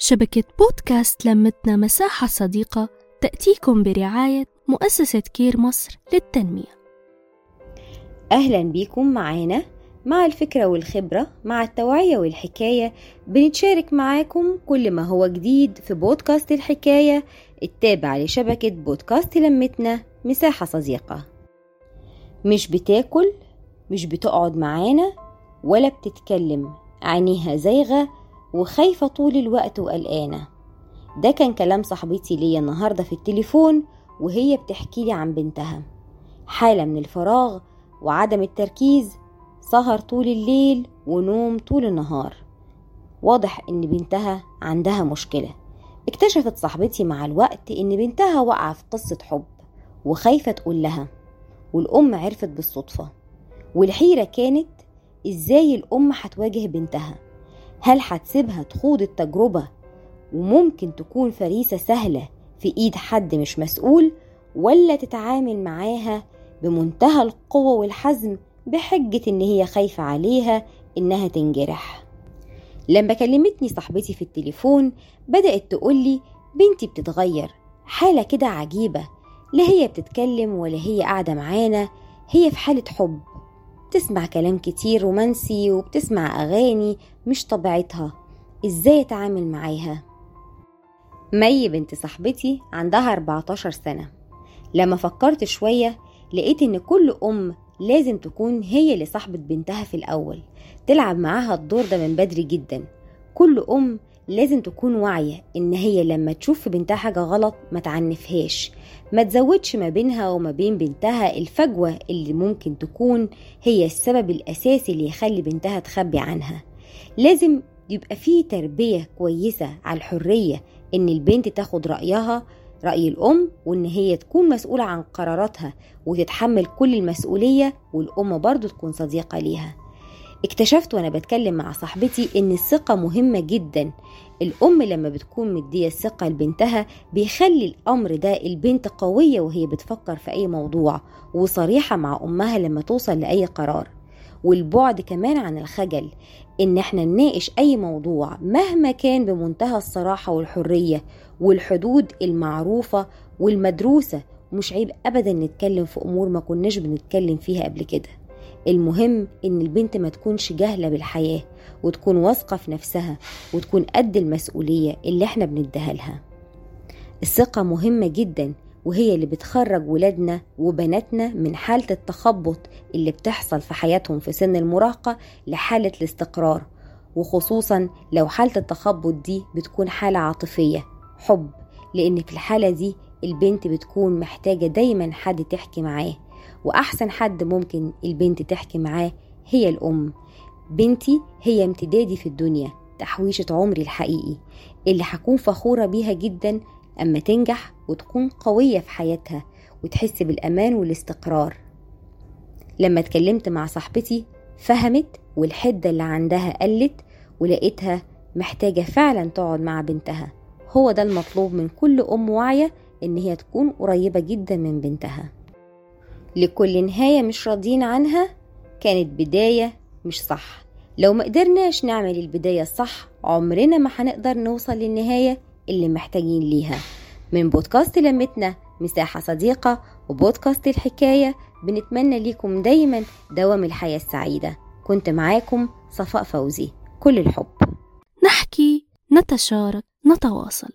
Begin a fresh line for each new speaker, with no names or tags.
شبكة بودكاست لمتنا مساحة صديقة تأتيكم برعاية مؤسسة كير مصر للتنمية.
أهلا بيكم معانا مع الفكرة والخبرة مع التوعية والحكاية بنتشارك معاكم كل ما هو جديد في بودكاست الحكاية التابع لشبكة بودكاست لمتنا مساحة صديقة. مش بتاكل مش بتقعد معانا ولا بتتكلم عينيها زايغة وخايفة طول الوقت وقلقانة. ده كان كلام صاحبتي ليا النهاردة في التليفون وهي بتحكي لي عن بنتها. حالة من الفراغ وعدم التركيز سهر طول الليل ونوم طول النهار. واضح إن بنتها عندها مشكلة. اكتشفت صاحبتي مع الوقت إن بنتها واقعة في قصة حب وخايفة تقول لها والأم عرفت بالصدفة. والحيرة كانت إزاي الأم هتواجه بنتها؟ هل هتسيبها تخوض التجربة؟ وممكن تكون فريسة سهلة في إيد حد مش مسؤول ولا تتعامل معاها بمنتهى القوة والحزم بحجة إن هي خايفة عليها إنها تنجرح. لما كلمتني صاحبتي في التليفون بدأت تقولي بنتي بتتغير حالة كده عجيبة لا هي بتتكلم ولا هي قاعدة معانا هي في حالة حب. بتسمع كلام كتير رومانسي وبتسمع أغاني مش طبيعتها. إزاي أتعامل معاها؟ مي بنت صاحبتي عندها 14 سنة. لما فكرت شوية لقيت إن كل أم لازم تكون هي اللي صاحبة بنتها في الأول. تلعب معاها الدور ده من بدري جدا. كل أم لازم تكون واعية إن هي لما تشوف في بنتها حاجة غلط ما تعنفهاش. ما تزودش ما بينها وما بين بنتها الفجوة اللي ممكن تكون هي السبب الأساسي اللي يخلي بنتها تخبي عنها. لازم يبقى فيه تربية كويسة على الحرية إن البنت تاخد رأيها رأي الأم وإن هي تكون مسؤولة عن قراراتها وتتحمل كل المسؤولية والأم برضو تكون صديقة ليها. اكتشفت وأنا بتكلم مع صاحبتي إن الثقة مهمة جدا. الأم لما بتكون مدية الثقة لبنتها بيخلي الأمر ده البنت قوية وهي بتفكر في أي موضوع وصريحة مع أمها لما توصل لأي قرار. والبعد كمان عن الخجل إن إحنا نناقش أي موضوع مهما كان بمنتهى الصراحة والحرية والحدود المعروفة والمدروسة مش عيب ابدا نتكلم في أمور ما كناش بنتكلم فيها قبل كده. المهم إن البنت ما تكونش جاهلة بالحياة وتكون واثقة في نفسها وتكون قد المسؤولية اللي إحنا بنديها لها. الثقة مهمة جدا وهي اللي بتخرج ولادنا وبناتنا من حالة التخبط اللي بتحصل في حياتهم في سن المراهقة لحالة الاستقرار. وخصوصا لو حالة التخبط دي بتكون حالة عاطفية حب. لأن في الحالة دي البنت بتكون محتاجة دايما حد تحكي معاه. وأحسن حد ممكن البنت تحكي معاه هي الأم. بنتي هي امتدادي في الدنيا تحويشة عمري الحقيقي. اللي هكون فخورة بيها جدا أما تنجح وتكون قوية في حياتها وتحس بالأمان والاستقرار. لما اتكلمت مع صاحبتي فهمت والحدة اللي عندها قلت ولقيتها محتاجة فعلا تقعد مع بنتها. هو ده المطلوب من كل أم واعية إن هي تكون قريبة جدا من بنتها. لكل نهاية مش راضيين عنها كانت بداية مش صح. لو ما قدرناش نعمل البداية الصح عمرنا ما هنقدر نوصل للنهاية اللي محتاجين ليها. من بودكاست لمتنا مساحة صديقة وبودكاست الحكاية بنتمنى ليكم دايما دوام الحياة السعيدة. كنت معاكم صفاء فوزي. كل الحب.
نحكي نتشارك نتواصل.